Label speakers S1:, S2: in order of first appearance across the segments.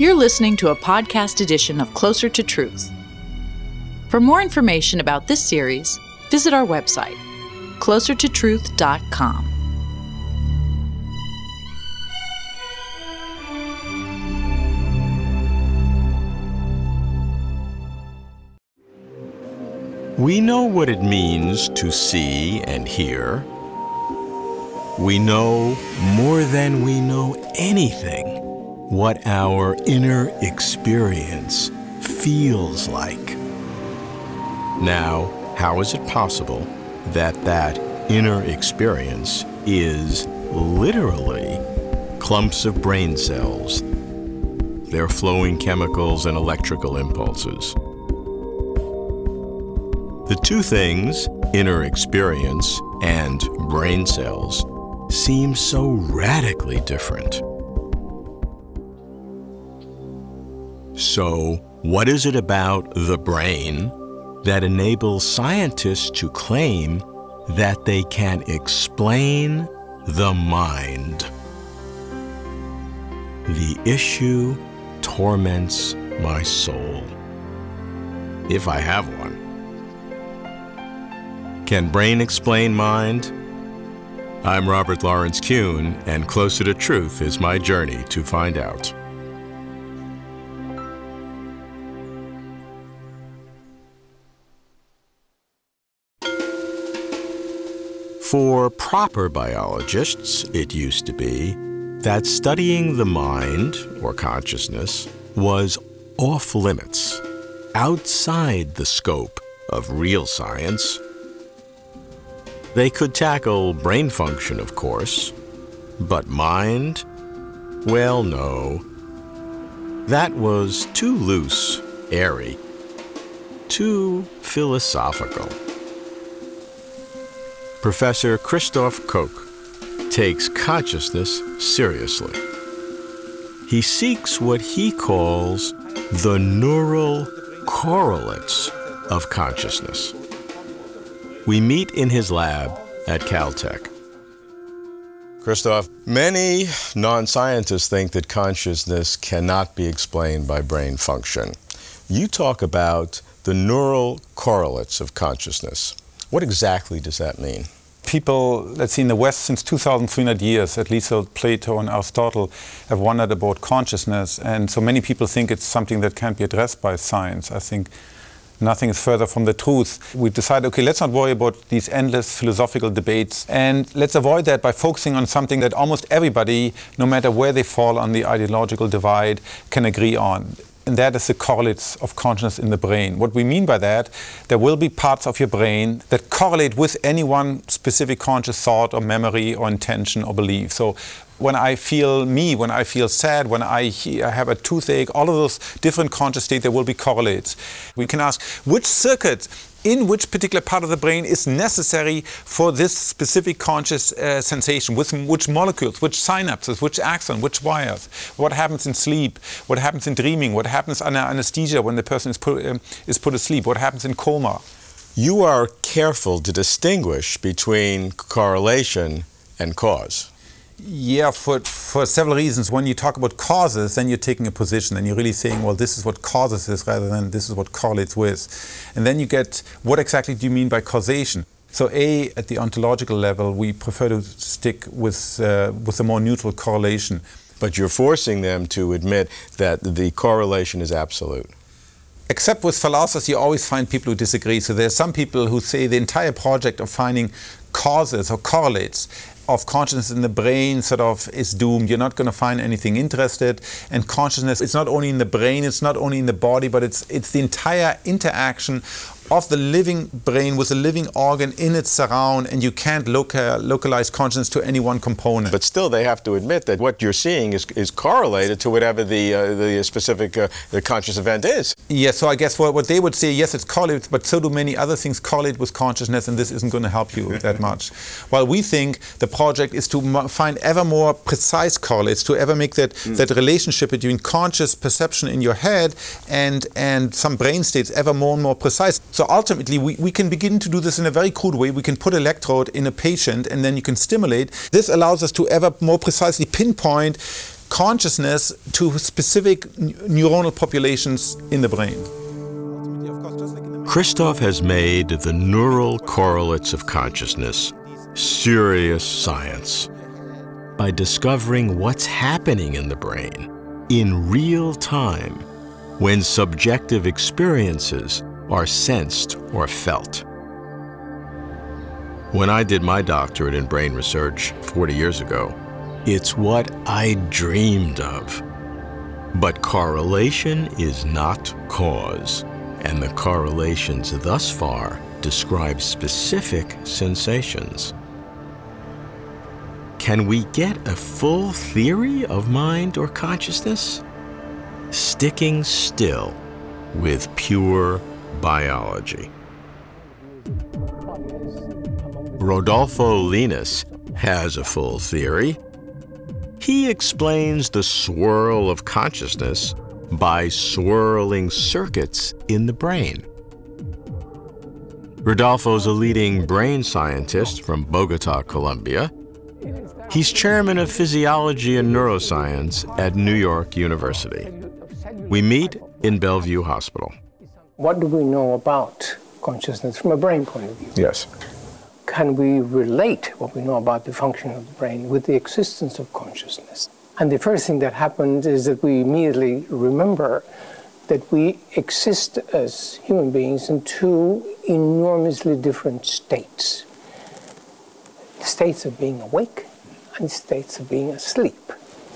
S1: You're listening to a podcast edition of Closer to Truth. For more information about this series, visit our website, closertotruth.com.
S2: We know what it means to see and hear. We know more than we know anything what our inner experience feels like. Now, how is it possible that that inner experience is literally clumps of brain cells, their flowing chemicals and electrical impulses? The two things, inner experience and brain cells, seem so radically different. So, what is it about the brain that enables scientists to claim that they can explain the mind? The issue torments my soul. If I have one. Can brain explain mind? I'm Robert Lawrence Kuhn, and Closer to Truth is my journey to find out. For proper biologists, it used to be that studying the mind, or consciousness, was off limits, outside the scope of real science they could tackle brain function, of course, but mind? Well, no. That was too loose, airy, too philosophical. Professor Christoph Koch takes consciousness seriously. He seeks what he calls the neural correlates of consciousness. We meet in his lab at Caltech. Christoph, many non scientists think that consciousness cannot be explained by brain function. You talk about the neural correlates of consciousness. What exactly does that mean?
S3: People, let's see, in the West since 2,300 years, at least Plato and Aristotle have wondered about consciousness. And so many people think it's something that can't be addressed by science. I think nothing is further from the truth. We decided, okay, let's not worry about these endless philosophical debates and let's avoid that by focusing on something that almost everybody, no matter where they fall on the ideological divide, can agree on. And that is the correlates of consciousness in the brain. What we mean by that, there will be parts of your brain that correlate with any one specific conscious thought or memory or intention or belief. So when I feel me, when I feel sad, when I, have a toothache, all of those different conscious states, there will be correlates. We can ask which circuit in which particular part of the brain is necessary for this specific conscious uh, sensation, with which molecules, which synapses, which axon, which wires, what happens in sleep, what happens in dreaming, what happens under anesthesia when the person is put, um, is put asleep, what happens in coma.
S2: You are careful to distinguish between correlation and cause.
S3: Yeah, for, for several reasons. When you talk about causes, then you're taking a position and you're really saying, well, this is what causes this rather than this is what correlates with. And then you get, what exactly do you mean by causation? So, A, at the ontological level, we prefer to stick with, uh, with a more neutral correlation.
S2: But you're forcing them to admit that the correlation is absolute.
S3: Except with philosophers, you always find people who disagree. So there are some people who say the entire project of finding causes or correlates of consciousness in the brain sort of is doomed. You're not going to find anything interested. And consciousness, it's not only in the brain, it's not only in the body, but it's it's the entire interaction of the living brain with a living organ in its surround, and you can't loca- localize consciousness to any one component.
S2: But still, they have to admit that what you're seeing is, is correlated to whatever the, uh, the specific uh, the conscious event is.
S3: Yes, so I guess what, what they would say, yes, it's correlated, but so do many other things correlate with consciousness, and this isn't going to help you that much. While we think the project is to find ever more precise correlates, to ever make that, mm. that relationship between conscious perception in your head and, and some brain states ever more and more precise. So ultimately, we, we can begin to do this in a very crude way. We can put electrode in a patient and then you can stimulate. This allows us to ever more precisely pinpoint consciousness to specific neuronal populations in the brain.
S2: Christoph has made the neural correlates of consciousness serious science by discovering what's happening in the brain in real time when subjective experiences are sensed or felt. When I did my doctorate in brain research 40 years ago, it's what I dreamed of. But correlation is not cause, and the correlations thus far describe specific sensations. Can we get a full theory of mind or consciousness? Sticking still with pure biology. Rodolfo Llinás has a full theory. He explains the swirl of consciousness by swirling circuits in the brain. Rodolfo's a leading brain scientist from Bogota, Colombia. He's chairman of physiology and neuroscience at New York University. We meet in Bellevue Hospital.
S4: What do we know about consciousness from a brain point of view?
S3: Yes.
S4: Can we relate what we know about the function of the brain with the existence of consciousness? And the first thing that happens is that we immediately remember that we exist as human beings in two enormously different states states of being awake and states of being asleep.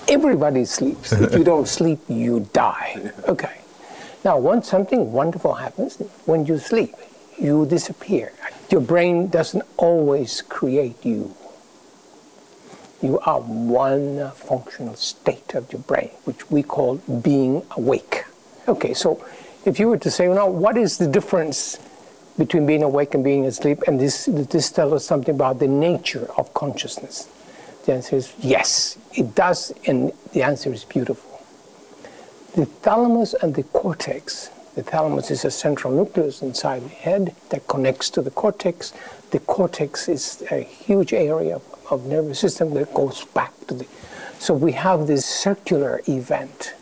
S4: Everybody sleeps. if you don't sleep, you die. Okay. Now, once something wonderful happens, when you sleep, you disappear. Your brain doesn't always create you. You are one functional state of your brain, which we call being awake. Okay, so if you were to say, now, what is the difference between being awake and being asleep? And this, this tells us something about the nature of consciousness. The answer is yes, it does, and the answer is beautiful. The thalamus and the cortex. The thalamus is a central nucleus inside the head that connects to the cortex. The cortex is a huge area of, of nervous system that goes back to the. So we have this circular event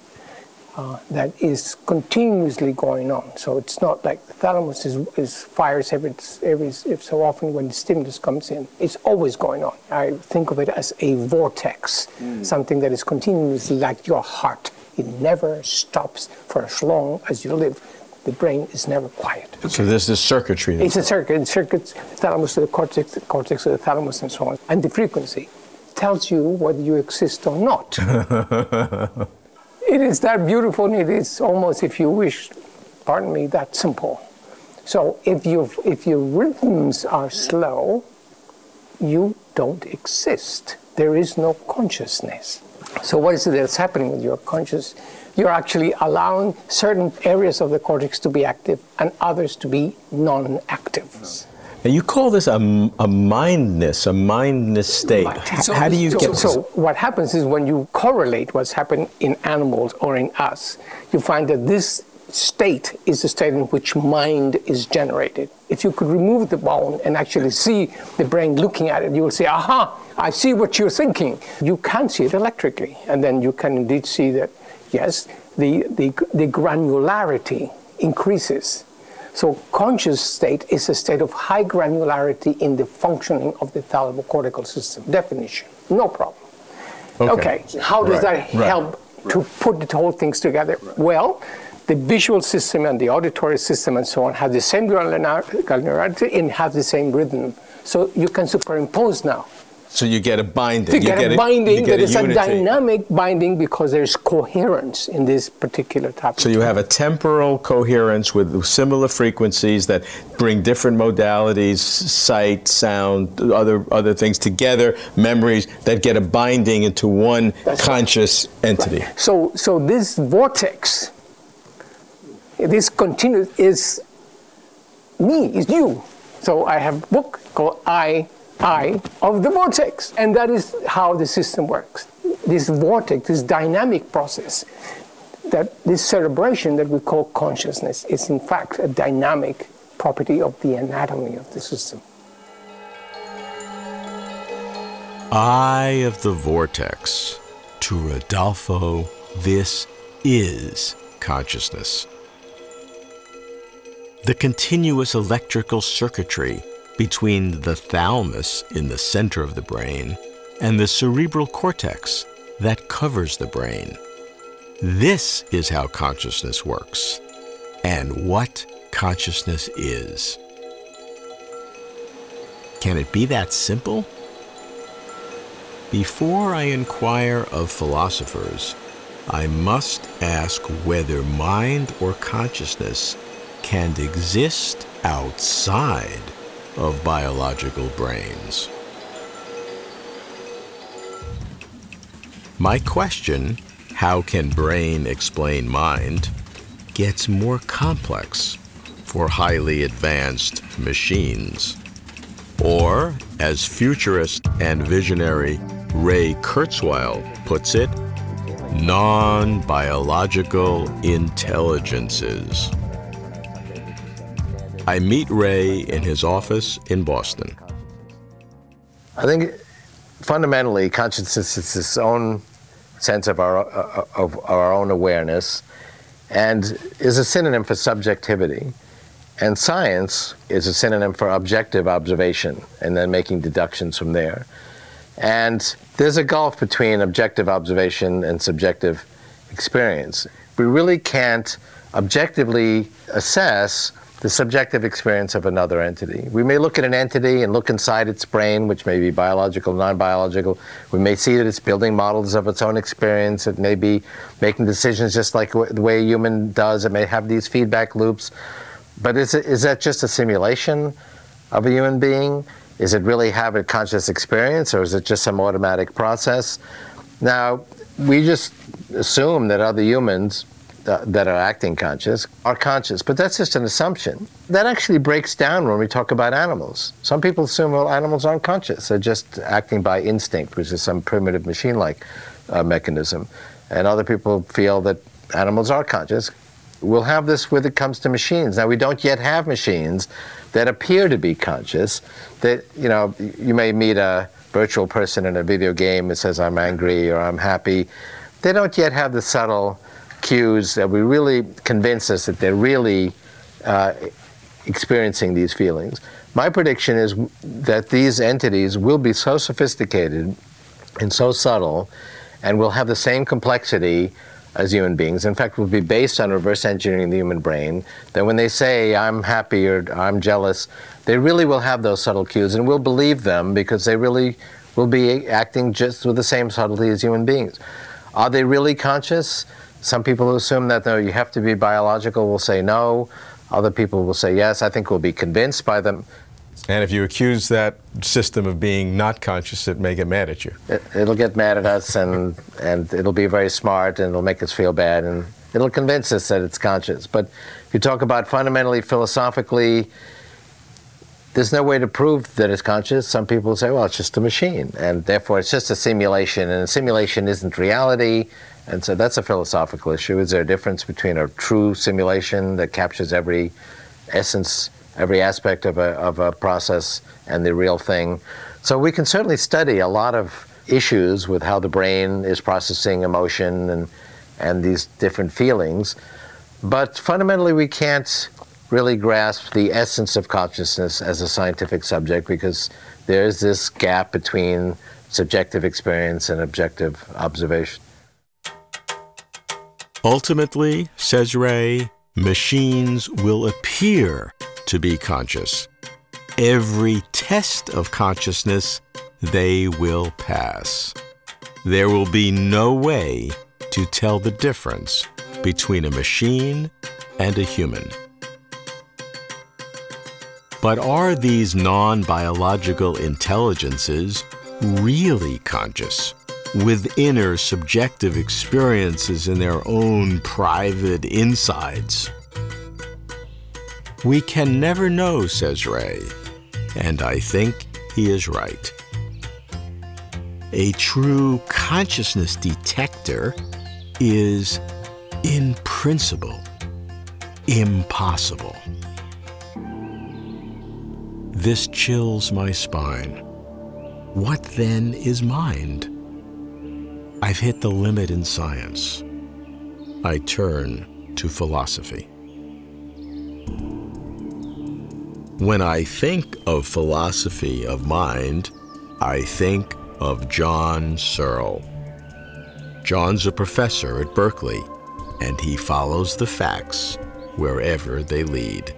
S4: uh, that is continuously going on. So it's not like the thalamus is, is fires every, every if so often when the stimulus comes in. It's always going on. I think of it as a vortex, mm. something that is continuously like your heart. It never stops for as long as you live. The brain is never quiet.
S2: So there's this circuitry.
S4: It's a circuit. Circuits, thalamus to the cortex, the cortex to the thalamus, and so on. And the frequency tells you whether you exist or not. It is that beautiful, and it is almost, if you wish, pardon me, that simple. So if, you if your rhythms are slow, you don't exist. There is no consciousness. So what is it that's happening with your conscious? You're actually allowing certain areas of the cortex to be active and others to be non-active.
S2: Now you call this a, a mindness, a mindness state. So, How do you
S4: so,
S2: get
S4: so what happens is when you correlate what's happening in animals or in us, you find that this state is the state in which mind is generated. If you could remove the bone and actually see the brain looking at it, you will say, aha, I see what you're thinking. You can see it electrically. And then you can indeed see that, yes, the, the, the granularity increases so conscious state is a state of high granularity in the functioning of the thalamocortical system. Definition, no problem. Okay, okay. how does right. that help right. to put the whole things together? Well, the visual system and the auditory system and so on have the same granularity and have the same rhythm. So you can superimpose now
S2: so you get a binding.
S4: You, get, get, a binding that is a, a, dynamic binding because there's coherence in this particular type.
S2: So you have a temporal coherence with similar frequencies that bring different modalities, sight, sound, other other things together, memories that get a binding into one That's conscious right. entity.
S4: Right. So so this vortex, this continuous is me, is you. So I have a book called I I of the vortex. And that is how the system works. This vortex, this dynamic process, that this cerebration that we call consciousness is in fact a dynamic property of the anatomy of the system.
S2: I of the vortex, To Rodolfo, this is consciousness. The continuous electrical circuitry between the thalamus in the center of the brain and the cerebral cortex that covers the brain. This is how consciousness works and what consciousness is. Can it be that simple? Before I inquire of philosophers, I must ask whether mind or consciousness can exist outside of biological brains. My question, how can brain explain mind, gets more complex for highly advanced machines. Or, as futurist and visionary Ray Kurzweil puts it, non biological intelligences. I meet Ray in his office in Boston.
S5: I think fundamentally, consciousness is its own sense of our, uh, of our own awareness and is a synonym for subjectivity. And science is a synonym for objective observation and then making deductions from there. And there's a gulf between objective observation and subjective experience. We really can't objectively assess the subjective experience of another entity. We may look at an entity and look inside its brain, which may be biological, non biological. We may see that it's building models of its own experience. It may be making decisions just like the way a human does. It may have these feedback loops. But is, it, is that just a simulation of a human being? Is it really have a conscious experience, or is it just some automatic process? Now, we just assume that other humans uh, that are acting conscious are conscious, but that's just an assumption. That actually breaks down when we talk about animals. Some people assume, well, animals aren't conscious, they're just acting by instinct, which is some primitive machine like uh, mechanism. And other people feel that animals are conscious. We'll have this when it comes to machines. Now, we don't yet have machines that appear to be conscious. That, you know, you may meet a virtual person in a video game that says, I'm angry or I'm happy. They don't yet have the subtle cues that we really convince us that they're really uh, experiencing these feelings. My prediction is that these entities will be so sophisticated and so subtle and will have the same complexity as human beings. In fact, will be based on reverse engineering the human brain. That when they say, I'm happy or I'm jealous, they really will have those subtle cues and we'll believe them because they really will be acting just with the same subtlety as human beings. Are they really conscious? Some people who assume that no, you have to be biological will say no. Other people will say yes. I think we'll be convinced by them.
S2: And if you accuse that system of being not conscious, it may get mad at you.
S5: It, will get mad at us, and and it'll be very smart, and it'll make us feel bad, and it'll convince us that it's conscious. But if you talk about fundamentally philosophically, there's no way to prove that it's conscious. Some people say, well, it's just a machine, and therefore it's just a simulation, and a simulation isn't reality. And so that's a philosophical issue. Is there a difference between a true simulation that captures every essence, every aspect of a, of a process, and the real thing? So we can certainly study a lot of issues with how the brain is processing emotion and, and these different feelings. But fundamentally, we can't really grasp the essence of consciousness as a scientific subject because there's this gap between subjective experience and objective observation.
S2: Ultimately, says Ray, machines will appear to be conscious. Every test of consciousness they will pass. There will be no way to tell the difference between a machine and a human. But are these non biological intelligences really conscious? with inner subjective experiences in their own private insides. We can never know, says Ray, and I think he is right. A true consciousness detector is, in principle, impossible. This chills my spine. What then is mind? I've hit the limit in science. I turn to philosophy. When I think of philosophy of mind, I think of John Searle. John's a professor at Berkeley, and he follows the facts wherever they lead.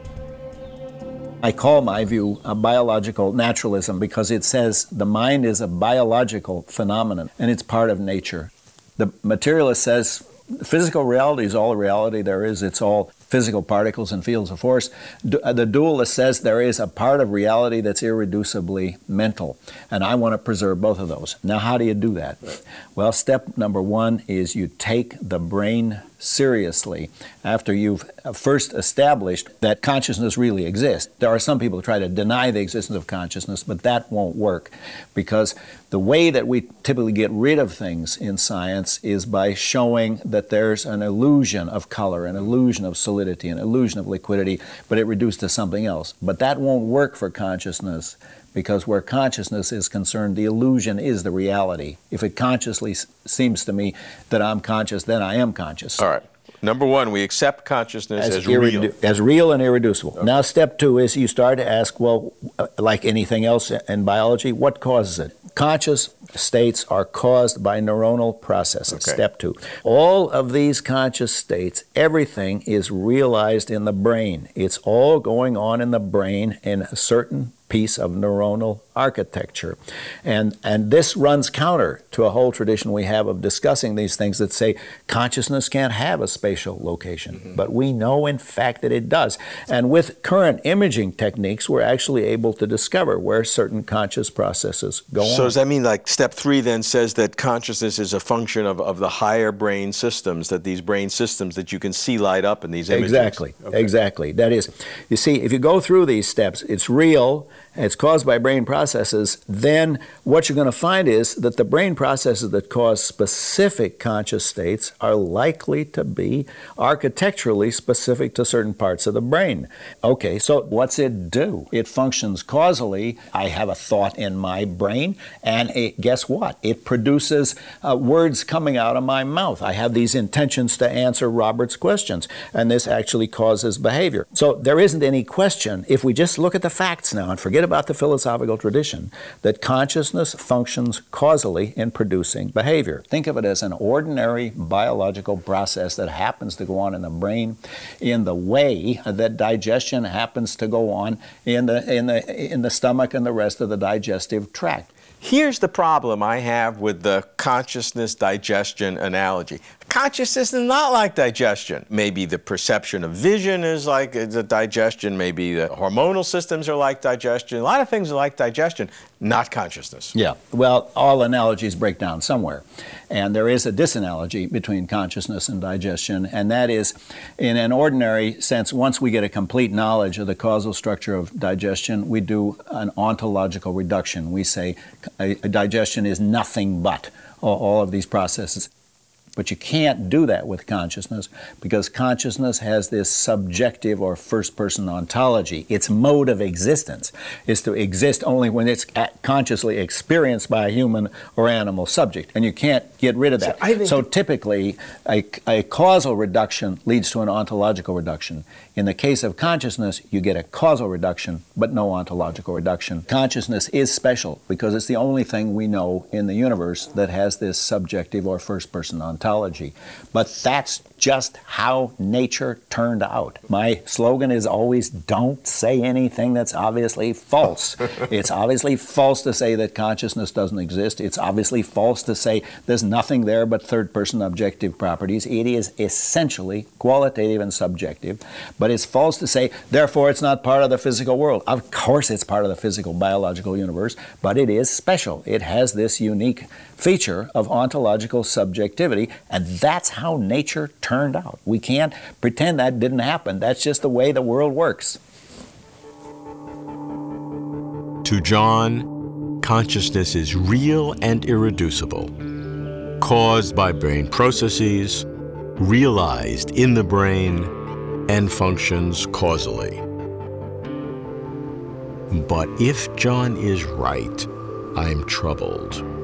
S6: I call my view a biological naturalism because it says the mind is a biological phenomenon and it's part of nature. The materialist says physical reality is all the reality there is, it's all physical particles and fields of force. Uh, the dualist says there is a part of reality that's irreducibly mental, and I want to preserve both of those. Now, how do you do that? Well, step number one is you take the brain seriously after you've uh, first established that consciousness really exists. There are some people who try to deny the existence of consciousness, but that won't work because the way that we typically get rid of things in science is by showing that there's an illusion of color, an illusion of solidity, an illusion of liquidity, but it reduced to something else. But that won't work for consciousness because where consciousness is concerned, the illusion is the reality. If it consciously s- seems to me that I'm conscious, then I am conscious.
S7: All right. Number one, we accept consciousness as,
S6: irredu-
S7: real.
S6: as real and irreducible. Now, step two is you start to ask, well, uh, like anything else in biology, what causes it? Conscious states are caused by neuronal processes.
S7: Okay.
S6: Step two. All of these conscious states, everything is realized in the brain. It's all going on in the brain in a certain piece of neuronal architecture. And, and this runs counter to a whole tradition we have of discussing these things that say consciousness can't have a spatial location. Mm-hmm. But we know, in fact, that it does. And with current imaging techniques, we're actually able to discover where certain conscious processes go
S7: So
S6: on.
S7: does that mean like step three then says that consciousness is a function of, of the higher brain systems, that these brain systems that you can see light up in these images?
S6: Exactly,
S7: Okay.
S6: exactly. That is, you see, if you go through these steps, it's real, it's caused by brain processes, then what you're going to find is that the brain processes that cause specific conscious states are likely to be architecturally specific to certain parts of the brain. Okay, so what's it do? It functions causally. I have a thought in my brain, and it, guess what? It produces uh, words coming out of my mouth. I have these intentions to answer Robert's questions, and this actually causes behavior. So there isn't any question, if we just look at the facts now and forget about the philosophical tradition, that consciousness functions causally in producing behavior. Think of it as an ordinary biological process that happens to go on in the brain in the way that digestion happens to go on in the, in the, in the stomach and the rest of the digestive tract.
S7: Here's the problem I have with the consciousness digestion analogy. Consciousness is not like digestion. Maybe the perception of vision is like the digestion, maybe the hormonal systems are like digestion. A lot of things are like digestion, not consciousness.
S6: Yeah, well, all analogies break down somewhere. And there is a disanalogy between consciousness and digestion, and that is, in an ordinary sense, once we get a complete knowledge of the causal structure of digestion, we do an ontological reduction. We say a, a digestion is nothing but all, all of these processes. But you can't do that with consciousness because consciousness has this subjective or first person ontology. Its mode of existence is to exist only when it's consciously experienced by a human or animal subject. And you can't get rid of that.
S7: Think-
S6: so typically, a, a causal reduction leads to an ontological reduction. In the case of consciousness, you get a causal reduction, but no ontological reduction. Consciousness is special because it's the only thing we know in the universe that has this subjective or first person ontology. But that's just how nature turned out. My slogan is always don't say anything that's obviously false. it's obviously false to say that consciousness doesn't exist. It's obviously false to say there's nothing there but third person objective properties. It is essentially qualitative and subjective. But it's false to say, therefore, it's not part of the physical world. Of course, it's part of the physical biological universe, but it is special. It has this unique feature of ontological subjectivity, and that's how nature turned out. We can't pretend that didn't happen. That's just the way the world works.
S2: To John, consciousness is real and irreducible, caused by brain processes, realized in the brain, and functions causally. But if John is right, I'm troubled.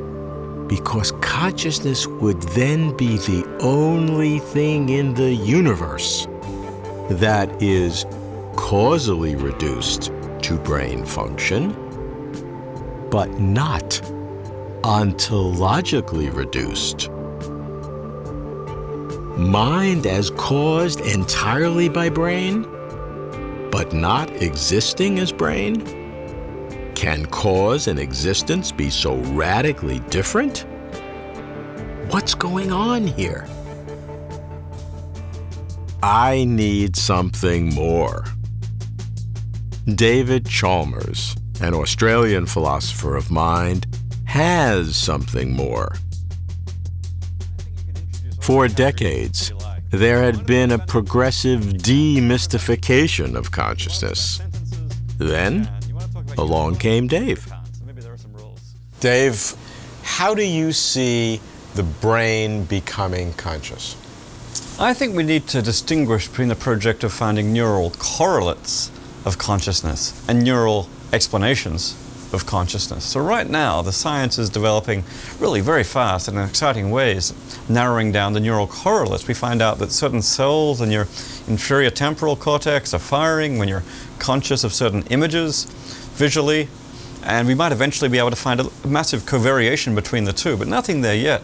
S2: Because consciousness would then be the only thing in the universe that is causally reduced to brain function, but not ontologically reduced. Mind as caused entirely by brain, but not existing as brain? Can cause and existence be so radically different? What's going on here? I need something more. David Chalmers, an Australian philosopher of mind, has something more. For decades, there had been a progressive demystification of consciousness. Then, along came Dave.
S8: Dave, how do you see the brain becoming conscious?
S9: I think we need to distinguish between the project of finding neural correlates of consciousness and neural explanations of consciousness. So, right now, the science is developing really very fast and in exciting ways, narrowing down the neural correlates. We find out that certain cells in your inferior temporal cortex are firing when you're conscious of certain images visually, and we might eventually be able to find a massive covariation between the two, but nothing there yet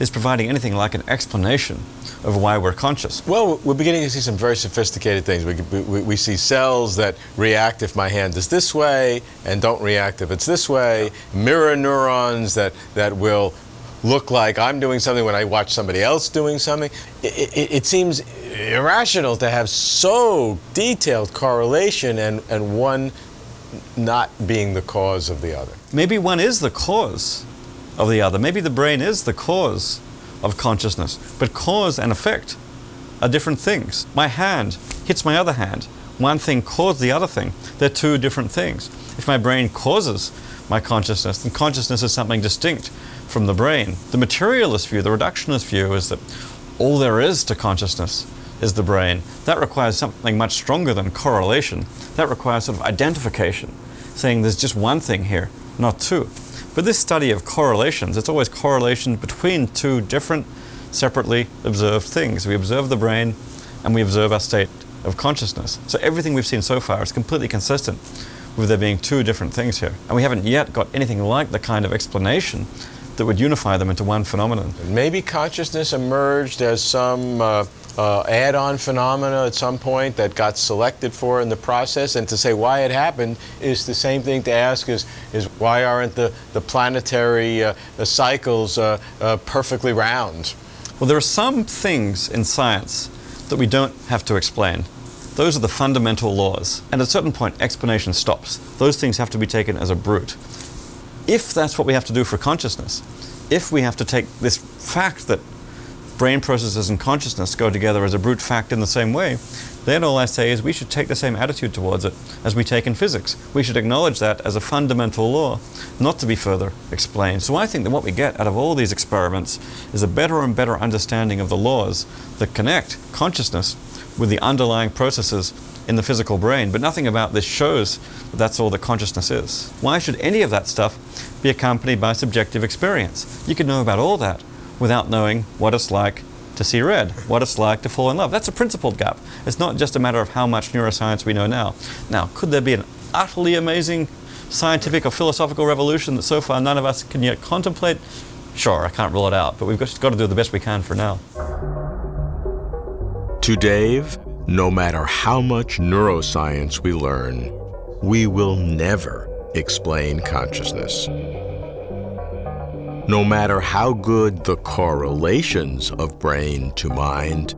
S9: is providing anything like an explanation of why we're conscious.
S8: Well, we're beginning to see some very sophisticated things. We, we, we, see cells that react if my hand is this way and don't react if it's this way, mirror neurons that, that will look like I'm doing something when I watch somebody else doing something. It, it, it seems irrational to have so detailed correlation and, and one not being the cause of the other.
S9: Maybe one is the cause of the other. Maybe the brain is the cause of consciousness. But cause and effect are different things. My hand hits my other hand. One thing caused the other thing. They're two different things. If my brain causes my consciousness, then consciousness is something distinct from the brain. The materialist view, the reductionist view, is that all there is to consciousness is the brain. That requires something much stronger than correlation. That requires sort of identification, saying there's just one thing here, not two. But this study of correlations, it's always correlations between two different, separately observed things. We observe the brain and we observe our state of consciousness. So everything we've seen so far is completely consistent with there being two different things here. And we haven't yet got anything like the kind of explanation that would unify them into one phenomenon.
S8: Maybe consciousness emerged as some uh, uh, add-on phenomena at some point that got selected for in the process, and to say why it happened is the same thing to ask is, is why aren't the, the planetary uh, cycles uh, uh, perfectly round?
S9: Well, there are some things in science that we don't have to explain. Those are the fundamental laws. And at a certain point, explanation stops. Those things have to be taken as a brute. If that's what we have to do for consciousness, if we have to take this fact that brain processes and consciousness go together as a brute fact in the same way, then all I say is we should take the same attitude towards it as we take in physics. We should acknowledge that as a fundamental law, not to be further explained. So I think that what we get out of all these experiments is a better and better understanding of the laws that connect consciousness with the underlying processes in the physical brain. But nothing about this shows that that's all that consciousness is. Why should any of that stuff be accompanied by subjective experience? You can know about all that without knowing what it's like to see red, what it's like to fall in love. That's a principled gap. It's not just a matter of how much neuroscience we know now. Now, could there be an utterly amazing scientific or philosophical revolution that so far none of us can yet contemplate? Sure, I can't rule it out, but we've just got to do the best we can for now.
S2: To Dave, no matter how much neuroscience we learn, we will never explain consciousness. No matter how good the correlations of brain to mind,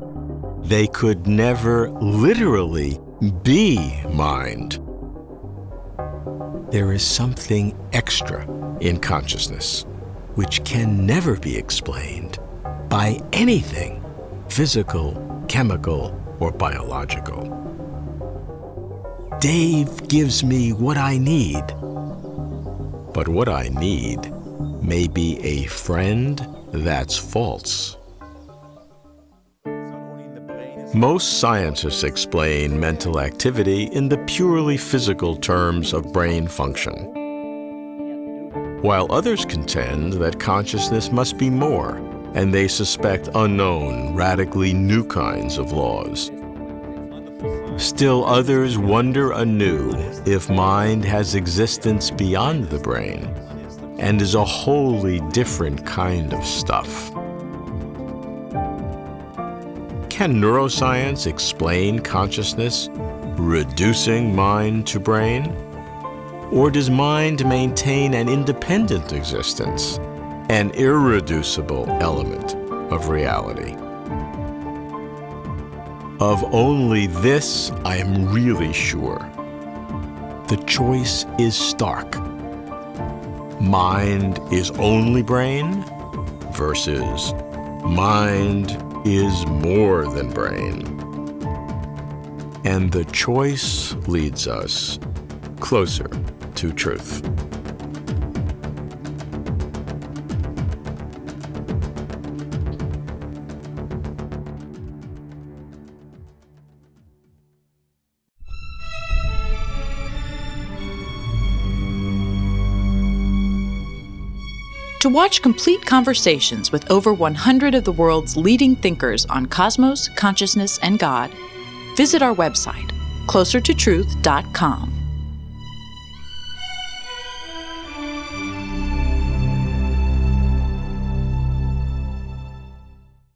S2: they could never literally be mind. There is something extra in consciousness which can never be explained by anything physical, chemical, or biological. Dave gives me what I need. But what I need may be a friend that's false. Most scientists explain mental activity in the purely physical terms of brain function. while others contend that consciousness must be more, and they suspect unknown, radically new kinds of laws. Still others wonder anew if mind has existence beyond the brain and is a wholly different kind of stuff. Can neuroscience explain consciousness, reducing mind to brain? Or does mind maintain an independent existence, an irreducible element of reality? Of only this I am really sure. The choice is stark. Mind is only brain versus mind is more than brain. And the choice leads us closer to truth.
S1: Watch complete conversations with over 100 of the world's leading thinkers on cosmos, consciousness, and God, visit our website, closertotruth.com.